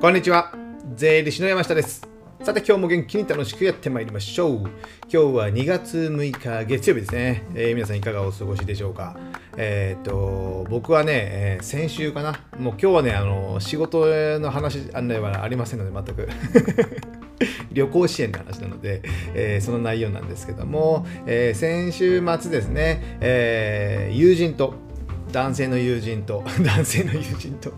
こんにちは。税理士の山下です。さて今日も元気に楽しくやってまいりましょう。今日は2月6日月曜日ですね。えー皆さんいかがお過ごしでしょうか。えーっと、僕はね、えー先週かな。もう今日はね、あの仕事の話案内はありませんので、全く。旅行支援の話なので、えーその内容なんですけども、えー先週末ですね、えー友人と男性の友人と 男性の友人と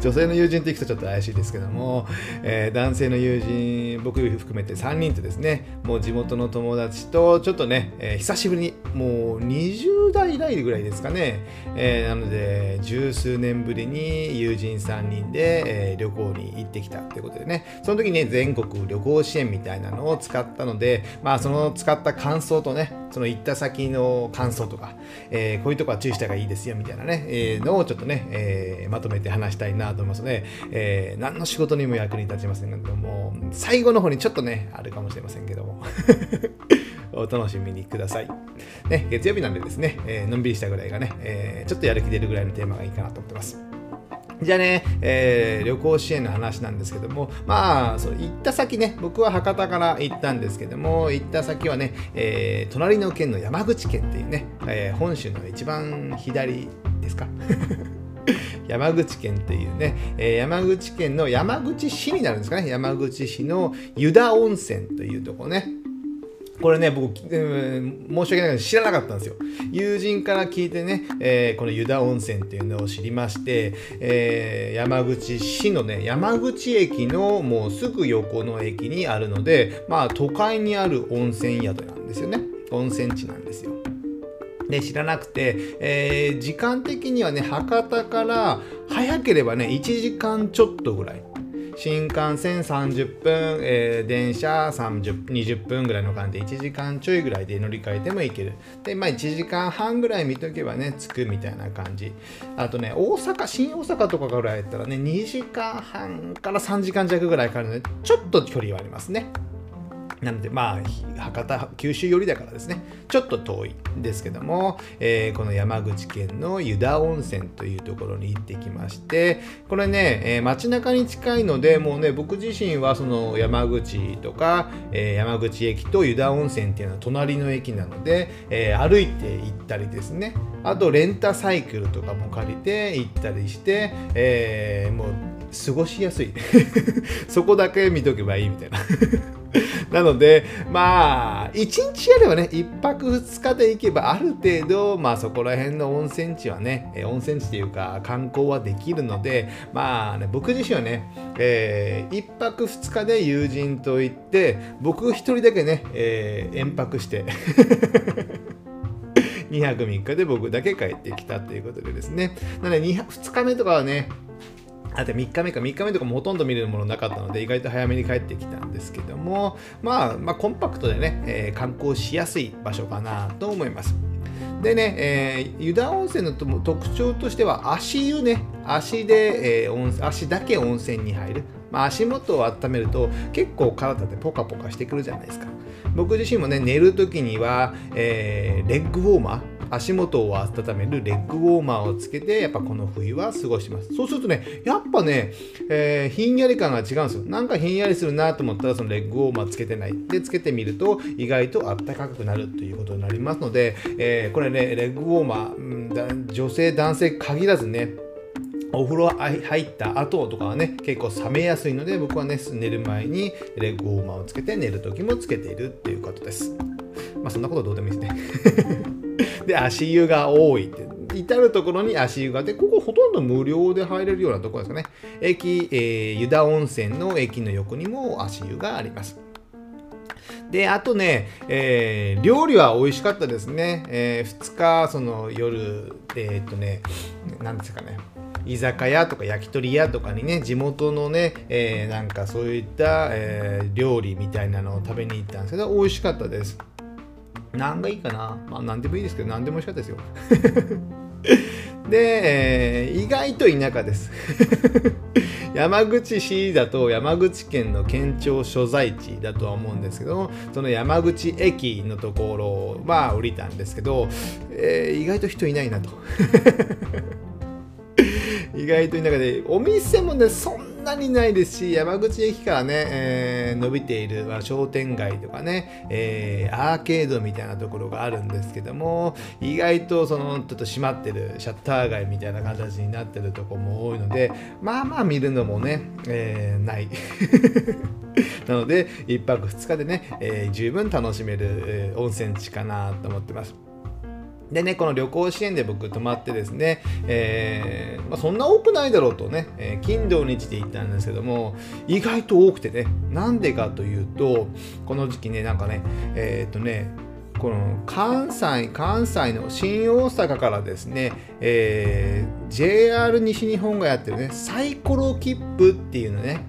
女性の友人と行くとちょっと怪しいですけども、えー男性の友人僕含めて3人とですねもう地元の友達とちょっとね、えー久しぶりにもう20代以来ぐらいですかね、えーなので十数年ぶりに友人3人で、えー旅行に行ってきたということでねその時にね全国旅行支援みたいなのを使ったのでまあその使った感想とねその行った先の感想とか、えーこういうとこは注意した方がいいですよみたいな。ね、えーのをちょっとね、えーまとめて話したいなと思いますね、えー何の仕事にも役に立ちませんけども最後の方にちょっとねあるかもしれませんけども。お楽しみにください、ね、月曜日なんでですね、えのんびりしたぐらいがね、えちょっとやる気出るぐらいのテーマがいいかなと思ってます。じゃあね、えー旅行支援の話なんですけども、まあ、その行った先ね、僕は博多から行ったんですけども、行った先はね、えー隣の県の山口県っていうね、えー本州の一番左ですか？山口県っていうね、えー山口県の山口市になるんですかね、山口市の湯田温泉というとこね、これね、僕、うん申し訳ないけど知らなかったんですよ。友人から聞いてね、えーこの湯田温泉っていうのを知りまして、えー山口市のね、山口駅のもうすぐ横の駅にあるので、まあ都会にある温泉宿なんですよね。温泉地なんですよ。で知らなくて、え時間的にはね博多から早ければね1時間ちょっとぐらい新幹線30分、えー電車30 20分ぐらいの間で1時間ちょいぐらいで乗り換えてもいける。でまあ1時間半ぐらい見とけばね着くみたいな感じ。あとね大阪新大阪とかぐらいやったらね2時間半から3時間弱ぐらいかかるのでちょっと距離はありますね。なのでまあ博多九州寄りだからですね。ちょっと遠いんですけども、えーこの山口県の湯田温泉というところに行ってきましてこれね、えー街中に近いのでもうね僕自身はその山口とか、えー山口駅と湯田温泉っていうのは隣の駅なので、えー歩いて行ったりですね。あとレンタサイクルとかも借りて行ったりして、えーもう過ごしやすい。そこだけ見とけばいいみたいな。なので、まあ、1日やればね、1泊2日で行けば、ある程度、まあ、そこら辺の温泉地はね、えー温泉地というか、観光はできるので、まあね、僕自身はね、え1泊2日で友人と行って、僕一人だけね、えー延泊して、2泊3日で僕だけ帰ってきたということでですね。なので 2, 2日目とかはね、あと3日目か3日目とかもほとんど見れるものなかったので意外と早めに帰ってきたんですけども、まあ、まあコンパクトでね、えー観光しやすい場所かなと思います。でね、えー湯田温泉の特徴としては足湯ね足で、えー温足だけ温泉に入る、まあ、足元を温めると結構体ってポカポカしてくるじゃないですか僕自身もね寝る時には、えーレッグウォーマー足元を温めるレッグウォーマーをつけてやっぱこの冬は過ごします。そうするとねやっぱね、えーひんやり感が違うんですよ。なんかひんやりするなと思ったらそのレッグウォーマーつけてない。でつけてみると意外と暖かくなるということになりますので、えーこれねレッグウォーマー女性男性限らずねお風呂入った後とかはね結構冷めやすいので僕はね寝る前にレッグウォーマーをつけて寝る時もつけているっていうことです。まあそんなことどうでもいいですね。足湯が多いって至る所に足湯があってここほとんど無料で入れるようなところですかね駅、えー湯田温泉の駅の横にも足湯がありますで、あとね、えー料理は美味しかったですね。え2日、その夜、えーっとね、なんですかね、居酒屋とか焼き鳥屋とかにね、地元のね、えーなんかそういった、えー料理みたいなのを食べに行ったんですけど、美味しかったです。何がいいかなまあ何でもいいですけど、何でも美味しかったですよ。で、えー意外と田舎です。山口市だと山口県の県庁所在地だとは思うんですけどその山口駅のところは降りたんですけど、えー意外と人いないなと 意外と田舎でお店もねそんなにないですし、山口駅からね、えー、伸びている、まあ、商店街とかね、えー、アーケードみたいなところがあるんですけども、意外とそのちょっと閉まってるシャッター街みたいな形になってるとこも多いので、まあまあ見るのもね、えー、ない。なので、1泊2日でね、えー、十分楽しめる、え、温泉地かなと思ってます。でね、この旅行支援で僕泊まってですね、えー、まあ、そんな多くないだろうとね、えー、金土日で行ったんですけども、意外と多くてね、なんでかというと、この時期ね、なんかね、えー、っとね、この関西、関西の新大阪からですね、えー、JR 西日本がやってるね、サイコロ切符っていうのね、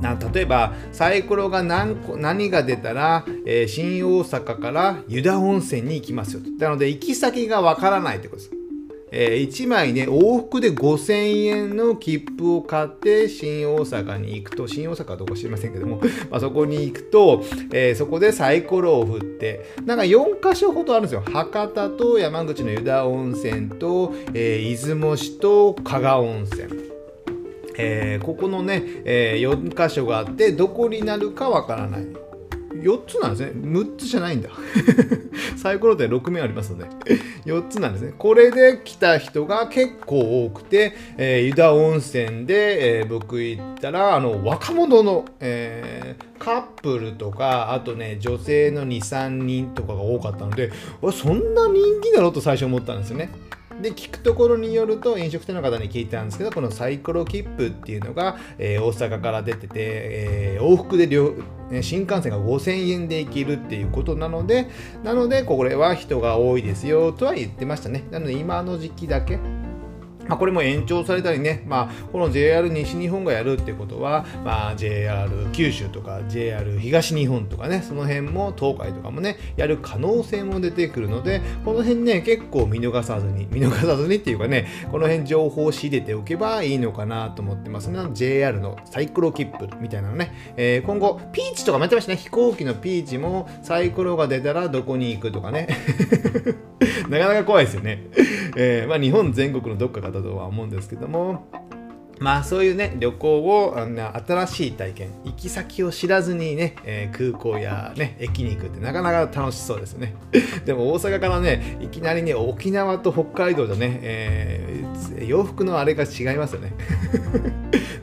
な例えばサイコロが何何が出たら、えー、新大阪から湯田温泉に行きますよと。なので行き先がわからないってことです。えー、1枚ね、往復で5000円の切符を買って新大阪に行くと、新大阪はどこ知りませんけども、まあ、そこに行くと、えー、そこでサイコロを振って、なんか4箇所ほどあるんですよ。博多と山口の湯田温泉と、えー、出雲市と加賀温泉。えー、ここのね、えー、4箇所があってどこになるかわからない。4つなんですね。6つじゃないんだ。サイコロで6面ありますので。4つなんですね。これで来た人が結構多くて、えー、湯田温泉で、えー、僕行ったらあの若者の、えー、カップルとかあとね女性の23人とかが多かったのでそんな人気だろうと最初思ったんですよね。で聞くところによると飲食店の方に聞いたんですけどこのサイコロ切符っていうのが、えー、大阪から出てて、えー、往復で両新幹線が5000円で行けるっていうことなのでなのでこれは人が多いですよとは言ってましたね。なので今の時期だけまあ、これも延長されたりね、まあ、この JR 西日本がやるってことは、まあ、JR 九州とか JR 東日本とかね、その辺も東海とかもね、やる可能性も出てくるので、この辺ね、結構見逃さずに、見逃さずにっていうかね、この辺情報を仕入れておけばいいのかなと思ってますね。JR のサイクロ切符みたいなのね、えー、今後、ピーチとかもやってましたね。飛行機のピーチもサイコロが出たらどこに行くとかね。なかなか怖いですよね。えー、まあ、日本全国のどっかがかとは思うんですけども、まあそういうね、旅行をあの、新しい体験、行き先を知らずにね、えー、空港やね、駅に行くってなかなか楽しそうですね。でも大阪からね、いきなりね、沖縄と北海道でね、えー、洋服のあれが違いますよね。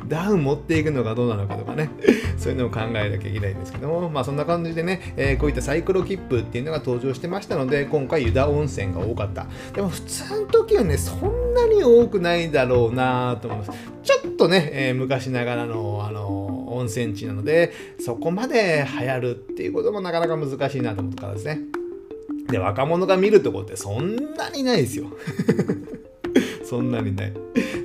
ダウン持っていくのかどうなのかとかね、そういうのを考えなきゃいけないんですけども、まあそんな感じでね、えー、こういったサイクロ切符っていうのが登場してましたので、今回湯田温泉が多かった。でも普通の時はね、そんなに多くないだろうなと思います。ちょっとね、えー、昔ながらの、あの温泉地なので、そこまで流行るっていうこともなかなか難しいなと思ったからですね。で、若者が見るとこってそんなにないですよ。そんなにない。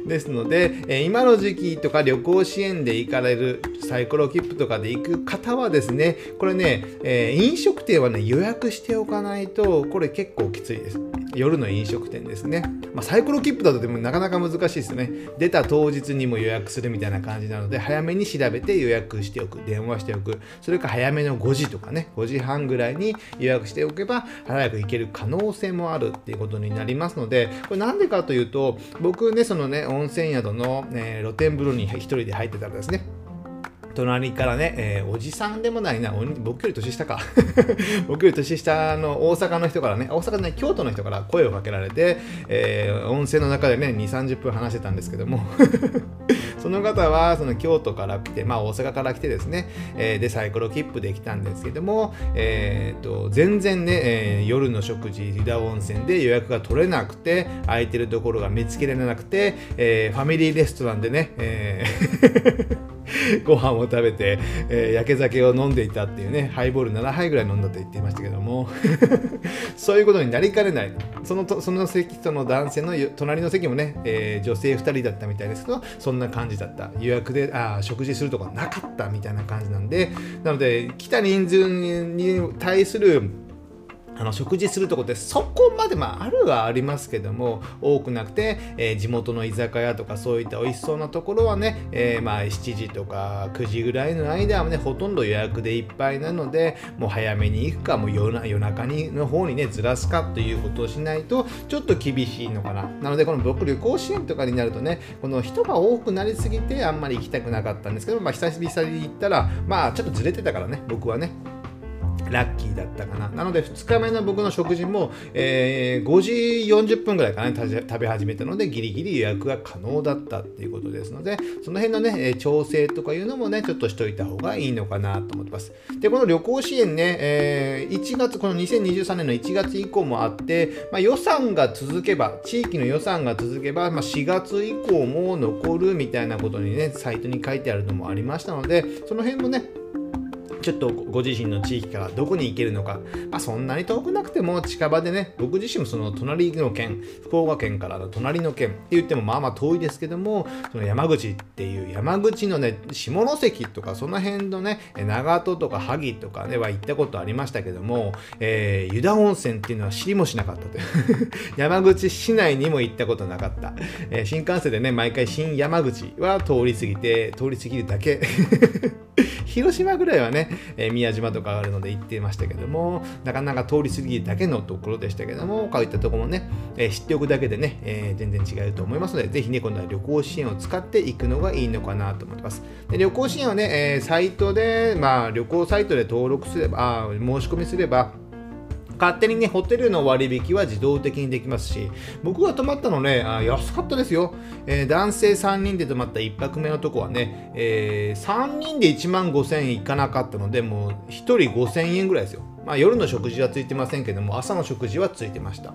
ですので、え今の時期とか旅行支援で行かれるサイコロ切符とかで行く方はですね、これね、え飲食店はね、予約しておかないと、これ結構きついです。夜の飲食店ですね。まあ、サイコロ切符だとでもなかなか難しいですね。出た当日にも予約するみたいな感じなので、早めに調べて予約しておく、電話しておく、それか早めの5時とかね、5時半ぐらいに予約しておけば、早く行ける可能性もあるっていうことになりますので、これなんでかというと、僕ね、そのね、温泉宿の、え、露天風呂に一人で入ってたらですね、隣からね、えー、おじさんでもないな、僕より年下か。僕より年下の大阪の人からね、大阪ね、京都の人から声をかけられて、えー、温泉の中でね、2、30分話してたんですけども その方はその京都から来て、まあ大阪から来てですね、えー、で、サイコロ切符で来たんですけども、えー、と、全然ね、えー、夜の食事、リダ温泉で予約が取れなくて、空いてるところが見つけられなくて、えー、ファミリーレストランでね、えー ご飯を食べて、えー、焼け酒を飲んでいたっていうね、ハイボール7杯ぐらい飲んだと言っていましたけども、そういうことになりかねない。そのとその席との男性の隣の席もね、えー、女性2人だったみたいですけど、そんな感じだった。予約であ食事するとかなかったみたいな感じなんで、なので、来た人数に対するあの食事するとこってそこまで、まあ、あるはありますけども多くなくて、えー、地元の居酒屋とかそういった美味しそうなところはね、えー、まあ7時とか9時ぐらいの間はねほとんど予約でいっぱいなのでもう早めに行くかもう夜夜中にの方にねずらすかということをしないとちょっと厳しいのかな。なのでこの僕旅行支援とかになるとねこの人が多くなりすぎてあんまり行きたくなかったんですけど、まあ、久々に行ったらまあちょっとずれてたからね僕はね。ラッキーだったかな。なので、2日目の僕の食事も、えー、5時40分ぐらいかな、食べ始めたので、ギリギリ予約が可能だったっていうことですので、その辺のね、調整とかいうのもね、ちょっとしといた方がいいのかなと思ってます。で、この旅行支援ね、えー、1月、この2023年の1月以降もあって、まあ、予算が続けば、地域の予算が続けば、まあ、4月以降も残るみたいなことにね、サイトに書いてあるのもありましたので、その辺もね、ちょっとご自身の地域からどこに行けるのか、まあ、そんなに遠くなくても近場でね、僕自身もその隣の県、福岡県からの隣の県って言ってもまあまあ遠いですけども、その山口っていう山口のね、下関とかその辺のね、長門とか萩とかねは行ったことありましたけども、えー、湯田温泉っていうのは知りもしなかったという。山口市内にも行ったことなかった。えー、新幹線でね、毎回新山口は通り過ぎて、通り過ぎるだけ。広島ぐらいはね、えー、宮島とかあるので行ってましたけども、なかなか通り過ぎるだけのところでしたけども、こういったところもね、えー、知っておくだけでね、えー、全然違うと思いますので、ぜひね、今度は旅行支援を使っていくのがいいのかなと思ってます。で旅行支援はね、えサイトで、まあ、旅行サイトで登録すれば、あ申し込みすれば、勝手にね、ホテルの割引は自動的にできますし、僕が泊まったのね、あ安かったですよ、えー、男性3人で泊まった1泊目のとこはね、えー、3人で1万5000円いかなかったので、もう1人5000円ぐらいですよ。まあ、夜の食事はついてませんけども、朝の食事はついてました。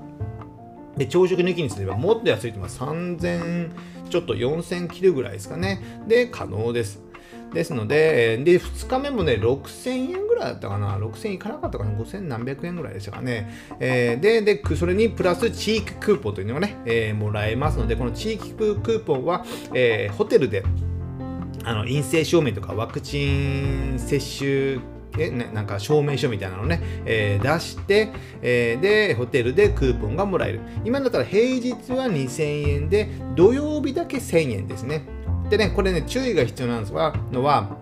で、朝食抜きにすればもっと安いと思います。3000、ちょっと4000切るぐらいですかね。で、可能です。ですので、で、2日目もね、6000円ぐらいだったかな、6000円いかなかったかな、5000何百円ぐらいでしたかね。えー、でで、それにプラス地域クーポンというのがね、えー、もらえますので、この地域クーポンは、えー、ホテルであの陰性証明とかワクチン接種えね、なんか証明書みたいなのね、えー、出して、えー、で、ホテルでクーポンがもらえる。今だったら平日は2000円で、土曜日だけ1000円ですね。でね、これね、注意が必要なんですはのは、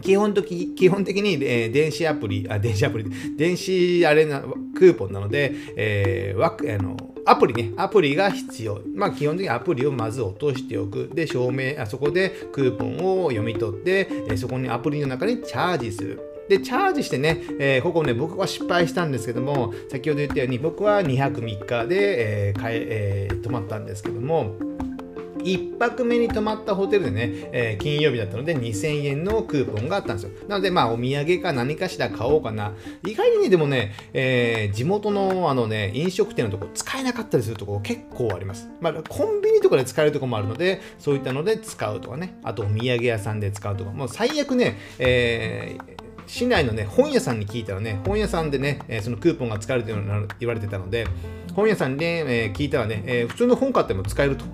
基本的基本的に、えー、電子アプリ、あ、電子アプリ、電子あれな、クーポンなので、えー、ワクあのアプリね、アプリが必要。まあ、基本的にアプリをまず落としておく。で、証明、あそこでクーポンを読み取って、えー、そこにアプリの中にチャージする。で、チャージしてね、えー、ここね、僕は失敗したんですけども、先ほど言ったように、僕は2泊3日で、えーえー、泊まったんですけども、1泊目に泊まったホテルでね、えー、金曜日だったので2000円のクーポンがあったんですよ。なので、まあ、お土産か何かしら買おうかな。意外にね、でもね、えー、地元のあのね、飲食店のとこ使えなかったりするとこ結構あります。まあ、コンビニとかで使えるとこもあるので、そういったので使うとかね、あとお土産屋さんで使うとか、もう最悪ね、えー市内のね、本屋さんに聞いたらね、本屋さんでね、えー、そのクーポンが使えるというの言われてたので、本屋さんで、えー、聞いたらね、えー、普通の本買っても使えると。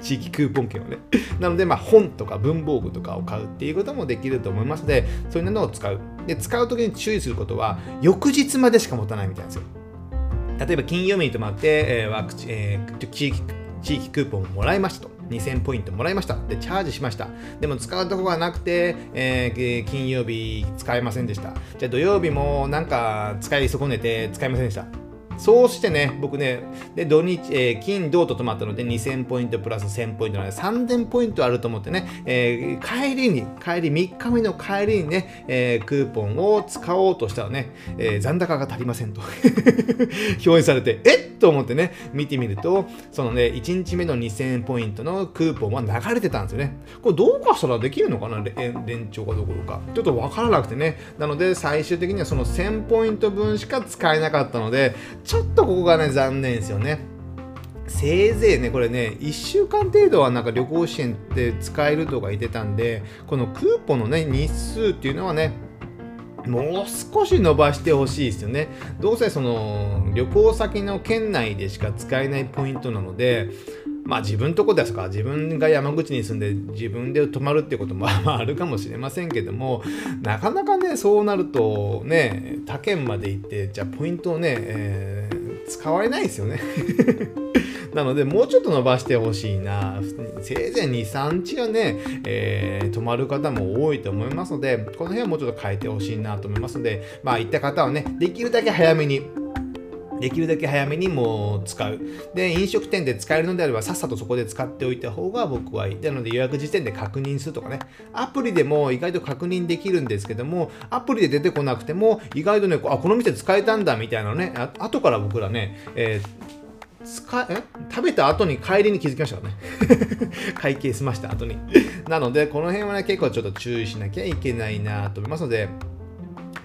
地域クーポン券をね。なので、まあ、本とか文房具とかを買うっていうこともできると思いますので、そういうのを使う。で、使うときに注意することは、翌日までしか持たないみたいなんですよ。例えば、金曜日に泊まって、えー、ワクチン、えー、地域、地域クーポンをもらいましたと。2000ポイントもらいました。で、チャージしました。でも使うとこがなくて、えー、金曜日使えませんでした。じゃあ土曜日もなんか使い損ねて使えませんでした。そうしてね、僕ね、で土日、えー、金、土と泊まったので2000ポイントプラス1000ポイントなので3000ポイントあると思ってね、えー、帰りに、帰り、3日目の帰りにね、えー、クーポンを使おうとしたらね、え残高が足りませんと 表示されて、えっと思ってね、見てみると、そのね、1日目の2000ポイントのクーポンは流れてたんですよね。これどうかしたらできるのかな連長かどころか。ちょっとわからなくてね。なので、最終的にはその1000ポイント分しか使えなかったので、ちょっとここがね、残念ですよね。せいぜいね、これね、1週間程度はなんか旅行支援って使えるとか言ってたんで、このクーポンのね、日数っていうのはね、もう少し伸ばしてほしいですよね。どうせその旅行先の県内でしか使えないポイントなので、まあ自分とこですか、自分が山口に住んで自分で泊まるってことも あるかもしれませんけども、なかなかね、そうなるとね、他県まで行って、じゃあポイントをね、えー、使われないですよね。なので、もうちょっと伸ばしてほしいな。せいぜい2、3日はね、えー、泊まる方も多いと思いますので、この辺はもうちょっと変えてほしいなと思いますので、まあ、行った方はね、できるだけ早めに、できるだけ早めにもう使う。で、飲食店で使えるのであれば、さっさとそこで使っておいた方が僕はいい。なので、予約時点で確認するとかね。アプリでも意外と確認できるんですけども、アプリで出てこなくても、意外とね、あ、この店使えたんだみたいなのね、あ後から僕らね、えー使え？食べた後に帰りに気づきましたからね 会計済ました後になのでこの辺はね結構ちょっと注意しなきゃいけないなと思いますので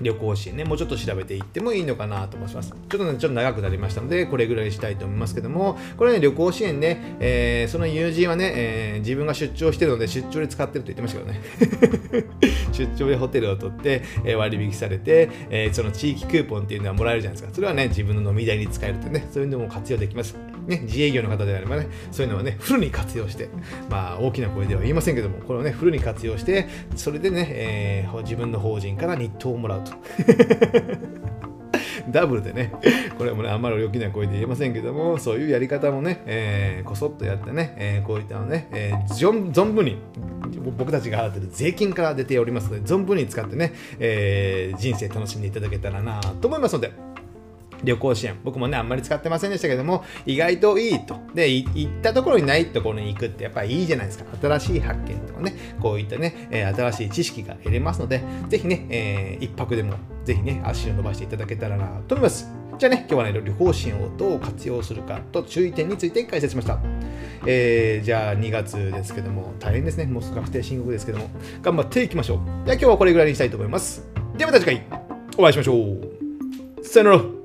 旅行支援ね、もうちょっと調べていってもいいのかなと思います。ちょっとね、ちょっと長くなりましたので、これぐらいにしたいと思いますけども、これね、旅行支援ね、えー、その友人はね、えー、自分が出張してるので、出張で使ってると言ってましたけどね。出張でホテルを取って、えー、割引されて、え、その地域クーポンっていうのはもらえるじゃないですか。それはね、自分の飲み代に使えるとね、そういうのも活用できます。ね、自営業の方であればね、そういうのはね、フルに活用して、まあ、大きな声では言いませんけども、これをね、フルに活用して、それでね、えー、自分の法人から日当をもらうと。ダブルでね、これもね、あんまり大きな声で言えませんけども、そういうやり方もね、えー、こそっとやってね、えー、こういったのね、えー、存分に、僕たちが払ってる税金から出ておりますので、存分に使ってね、えー、人生楽しんでいただけたらなと思いますので、旅行支援。僕もね、あんまり使ってませんでしたけども、意外といいと。で、行ったところにないところに行くってやっぱりいいじゃないですか。新しい発見とかね、こういったね、えー、新しい知識が得れますので、ぜひね、えー、一泊でも、ぜひね、足を伸ばしていただけたらなと思います。じゃあね、今日はね、旅行支援をどう活用するかと注意点について解説しました。えー、じゃあ2月ですけども、大変ですね。もう確定申告ですけども、頑張っていきましょう。では今日はこれぐらいにしたいと思います。ではまた次回、お会いしましょう。さよなら。